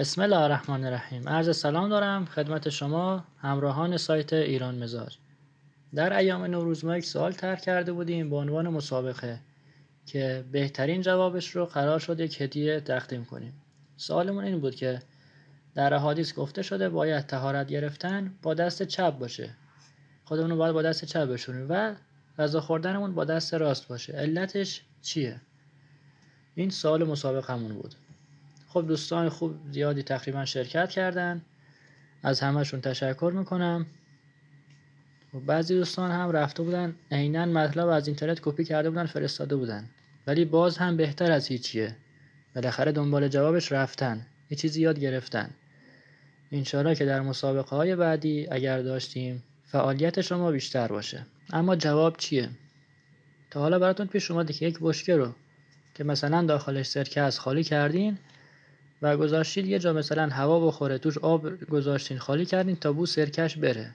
بسم الله الرحمن الرحیم. عرض سلام دارم خدمت شما همراهان سایت ایران مزاج در ایام نوروز ما یک سوال طرح کرده بودیم به عنوان مسابقه که بهترین جوابش رو قرار شد یک هدیه تقدیم کنیم. سوالمون این بود که در احادیث گفته شده باید تهارت گرفتن با دست چپ باشه. خودمون باید با دست چپ بشوریم و غذا خوردنمون با دست راست باشه. علتش چیه؟ این سوال مسابقمون بود. خب دوستان خوب زیادی تقریبا شرکت کردن. از همهشون تشکر می‌کنم. و بعضی دوستان هم رفته بودن عینا مطلب از اینترنت کپی کرده بودن فرستاده بودن. ولی باز هم بهتر از هیچیه. بالاخره دنبال جوابش رفتن. یه چیزی یاد گرفتن. انشالله که در مسابقه های بعدی اگر داشتیم فعالیت شما بیشتر باشه. اما جواب چیه؟ تا حالا براتون پیش اومده که یک بشکه رو که مثلا داخلش سرکه از خالی کردین و گذاشتید یه جا مثلا هوا بخوره توش آب گذاشتین خالی کردین تا بو سرکش بره.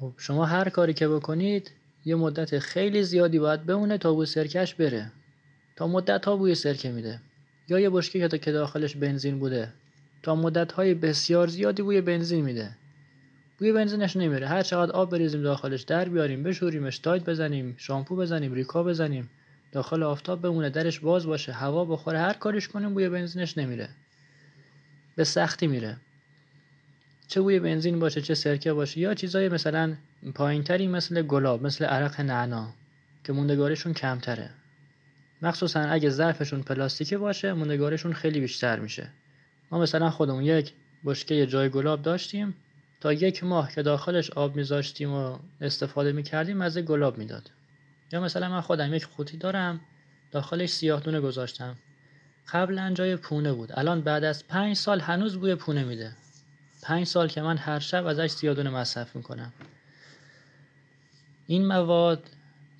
خب شما هر کاری که بکنید یه مدت خیلی زیادی باید بمونه تا بو سرکش بره. تا مدت ها بوی سرکه میده. یا یه بشکه که داخلش بنزین بوده. تا مدت های بسیار زیادی بوی بنزین میده. بوی بنزینش نمیره. هر چقدر آب بریزیم داخلش در بیاریم بشوریمش تایت بزنیم شامپو بزنیم ریکا بزنیم داخل آفتاب بمونه درش باز باشه هوا بخوره هر کاریش کنیم بوی بنزینش نمیره. به سختی میره. چه بوی بنزین باشه چه سرکه باشه یا چیزای مثلا پایینتری مثل گلاب مثل عرق نعنا که موندگاریشون کمتره. مخصوصا اگه ظرفشون پلاستیکی باشه موندگاریشون خیلی بیشتر میشه. ما مثلا خودمون یک بشکه جای گلاب داشتیم تا یک ماه که داخلش آب میذاشتیم و استفاده می‌کردیم از گلاب می‌داد. یا مثلا من خودم یک خوتی دارم داخلش سیاه دونه گذاشتم. قبلا جای پونه بود. الان بعد از پنج سال هنوز بوی پونه میده. پنج سال که من هر شب ازش سیادونه مصرف می‌کنم. این مواد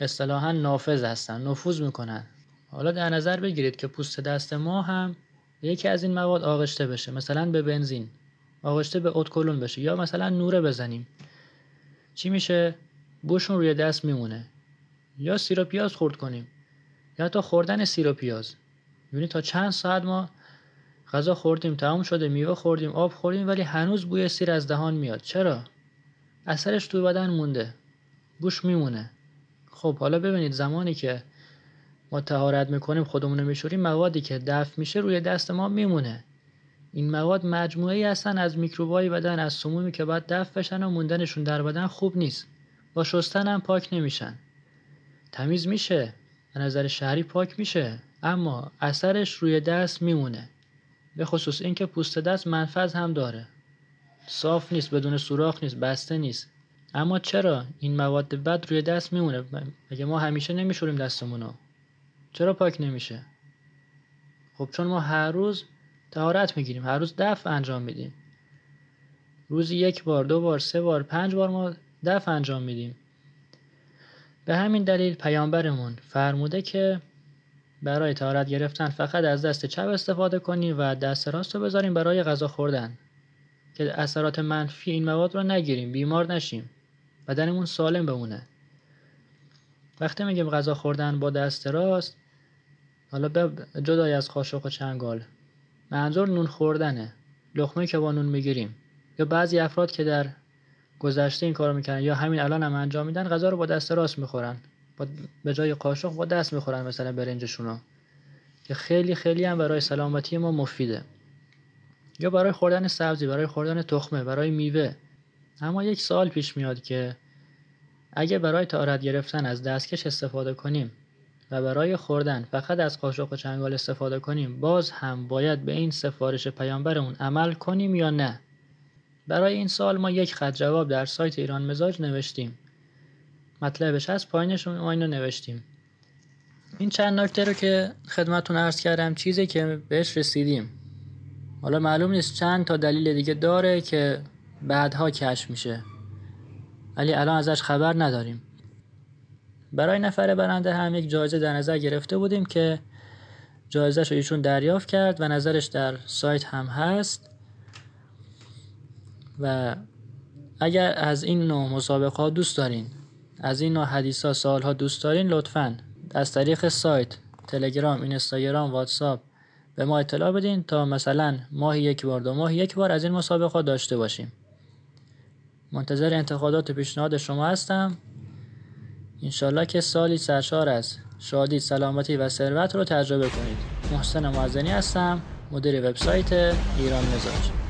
اصطلاحا نافذ هستن نفوذ می‌کنن. حالا در نظر بگیرید که پوست دست ما هم یکی از این مواد آغشته بشه. مثلا به بنزین. آغشته به اتکلون بشه. یا مثلا نوره بزنیم. چی میشه؟ بوشون روی دست میمونه. یا سیر و پیاز خورد کنیم. یا تا خوردن سیر و پیاز یعنی تا چند ساعت ما غذا خوردیم تمام شده میوه خوردیم آب خوردیم ولی هنوز بوی سیر از دهان میاد. چرا؟ اثرش توی بدن مونده. بوش میمونه. خب حالا ببینید زمانی که ما طهارت می‌کنیم خودمون رو میشوریم موادی که دفع میشه روی دست ما میمونه. این مواد مجموعه ای هستن از میکروبای بدن از سمومی که باید دفع بشن و موندنشون در بدن خوب نیست. با شستن هم پاک نمیشن. تمیز میشه. به نظر شهری پاک میشه. اما اثرش روی دست میمونه. به خصوص اینکه پوست دست منفذ هم داره. صاف نیست بدون سوراخ نیست بسته نیست. اما چرا این مواد بد روی دست میمونه؟ مگه ما همیشه نمیشوریم دستمونو؟ چرا پاک نمیشه؟ خب چون ما هر روز تهارت می‌گیریم هر روز دفع انجام میدیم. روزی یک بار دو بار سه بار پنج بار ما دفع انجام میدیم. به همین دلیل پیامبرمون فرموده که برای تهارت گرفتن. فقط از دست چپ استفاده کنیم و دست راست رو بذاریم برای غذا خوردن. که اثرات منفی این مواد رو نگیریم بیمار نشیم. بدنمون سالم بمونه. وقتی میگیم غذا خوردن با دست راست حالا جدای از قاشق و چنگال. منظور نون خوردنه. لخمه که با نون می‌گیریم. یا بعضی افراد که در گذشته این کارو می‌کنن یا همین الان هم انجام میدن غذا رو با دست راست می‌خورن. با به جای قاشق با دست می‌خورن مثلا برنجشون که خیلی خیلی هم برای سلامتی ما مفیده. یا برای خوردن سبزی برای خوردن تخمه برای میوه. اما یک سال پیش میاد که اگه برای تارت گرفتن از دستکش استفاده کنیم و برای خوردن فقط از قاشق و چنگال استفاده کنیم باز هم باید به این سفارش پیامبرمون عمل کنیم یا نه؟ برای این سال ما یک خط جواب در سایت ایران مزاج نوشتیم. مطلبش هست پایینش ما اینو نوشتیم. این چند نکته رو که خدمتون عرض کردم چیزی که بهش رسیدیم. حالا معلوم نیست چند تا دلیل دیگه داره که بعدها کشف میشه. ولی الان ازش خبر نداریم. برای نفر برنده هم یک جایزه در نظر گرفته بودیم که جایزه رو ایشون دریافت کرد و نظرش در سایت هم هست. و اگر از این نوع مسابقه دوست دارین از این نوع حدیث ها سال ها دوست دارین لطفا. از طریق سایت تلگرام اینستاگرام واتساپ به ما اطلاع بدین تا مثلا ماهی یک بار دو ماه یک بار از این مسابقه داشته باشیم. منتظر انتقادات و پیشنهاد شما هستم. انشالله که سالی سرشار از شادی سلامتی و ثروت رو تجربه کنید. محسن معزنی هستم مدیر وبسایت ایران مزاج.